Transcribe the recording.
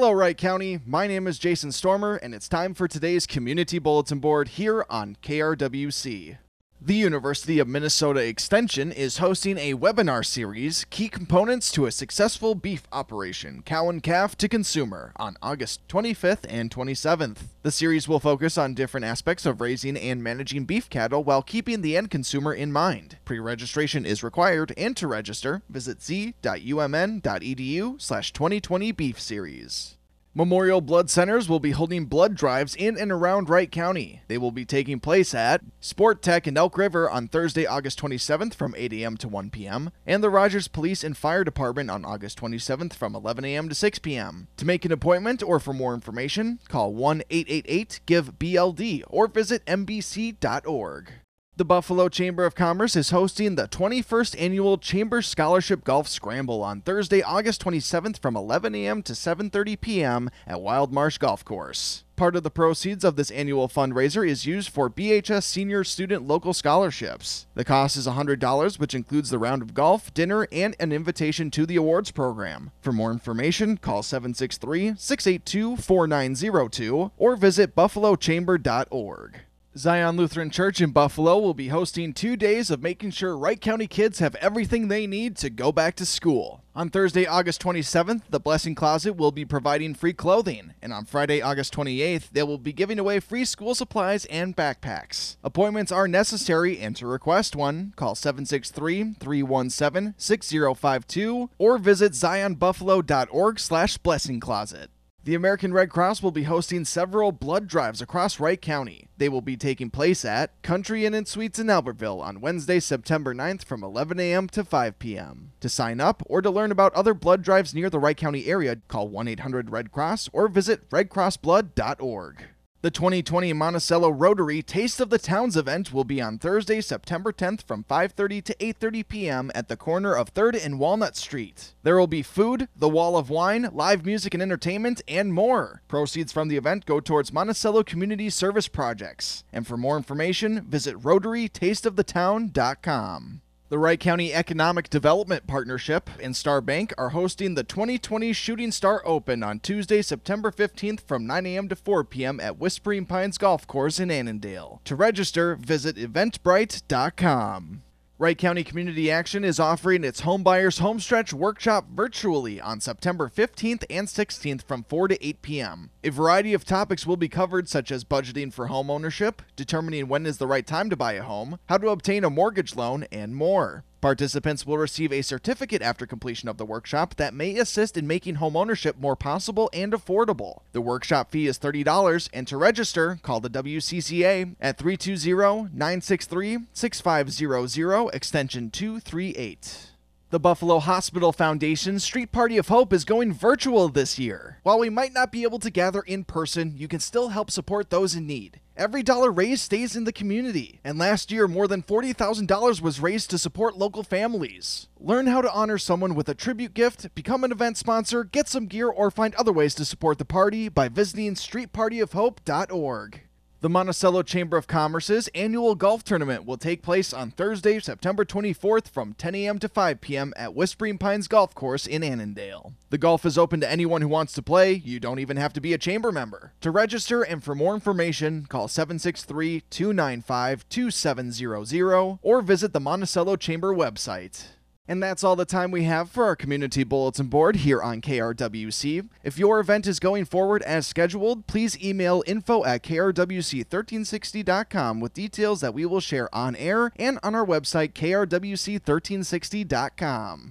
Hello, Wright County. My name is Jason Stormer, and it's time for today's Community Bulletin Board here on KRWC. The University of Minnesota Extension is hosting a webinar series, Key Components to a Successful Beef Operation Cow and Calf to Consumer, on August 25th and 27th. The series will focus on different aspects of raising and managing beef cattle while keeping the end consumer in mind. Pre registration is required, and to register, visit z.umn.edu slash 2020 beef series. Memorial Blood Centers will be holding blood drives in and around Wright County. They will be taking place at Sport Tech in Elk River on Thursday, August 27th from 8 a.m. to 1 p.m., and the Rogers Police and Fire Department on August 27th from 11 a.m. to 6 p.m. To make an appointment or for more information, call 1 888 GIVE BLD or visit mbc.org. The Buffalo Chamber of Commerce is hosting the 21st Annual Chamber Scholarship Golf Scramble on Thursday, August 27th from 11 a.m. to 7:30 p.m. at Wild Marsh Golf Course. Part of the proceeds of this annual fundraiser is used for BHS Senior Student Local Scholarships. The cost is $100, which includes the round of golf, dinner, and an invitation to the awards program. For more information, call 763 682 4902 or visit buffalochamber.org. Zion Lutheran Church in Buffalo will be hosting two days of making sure Wright County kids have everything they need to go back to school. On Thursday, August 27th, the Blessing Closet will be providing free clothing, and on Friday, August 28th, they will be giving away free school supplies and backpacks. Appointments are necessary, and to request one, call 763 317 6052 or visit zionbuffalo.org slash blessingcloset. The American Red Cross will be hosting several blood drives across Wright County. They will be taking place at Country Inn and Suites in Albertville on Wednesday, September 9th from 11 a.m. to 5 p.m. To sign up or to learn about other blood drives near the Wright County area, call 1 800 Red Cross or visit redcrossblood.org. The 2020 Monticello Rotary Taste of the Towns event will be on Thursday, September 10th from 5:30 to 8:30 p.m. at the corner of 3rd and Walnut Street. There will be food, the wall of wine, live music and entertainment, and more. Proceeds from the event go towards Monticello Community Service projects. And for more information, visit rotarytasteofthetown.com. The Wright County Economic Development Partnership and Star Bank are hosting the 2020 Shooting Star Open on Tuesday, September 15th from 9 a.m. to 4 p.m. at Whispering Pines Golf Course in Annandale. To register, visit eventbrite.com. Wright County Community Action is offering its Homebuyers Homestretch Workshop virtually on September 15th and 16th from 4 to 8 p.m. A variety of topics will be covered, such as budgeting for home ownership, determining when is the right time to buy a home, how to obtain a mortgage loan, and more. Participants will receive a certificate after completion of the workshop that may assist in making homeownership more possible and affordable. The workshop fee is $30, and to register, call the WCCA at 320 963 6500, extension 238. The Buffalo Hospital Foundation's Street Party of Hope is going virtual this year. While we might not be able to gather in person, you can still help support those in need. Every dollar raised stays in the community, and last year more than $40,000 was raised to support local families. Learn how to honor someone with a tribute gift, become an event sponsor, get some gear, or find other ways to support the party by visiting streetpartyofhope.org. The Monticello Chamber of Commerce's annual golf tournament will take place on Thursday, September 24th from 10 a.m. to 5 p.m. at Whispering Pines Golf Course in Annandale. The golf is open to anyone who wants to play. You don't even have to be a chamber member. To register and for more information, call 763 295 2700 or visit the Monticello Chamber website. And that's all the time we have for our community bulletin board here on KRWC. If your event is going forward as scheduled, please email info at krwc1360.com with details that we will share on air and on our website krwc1360.com.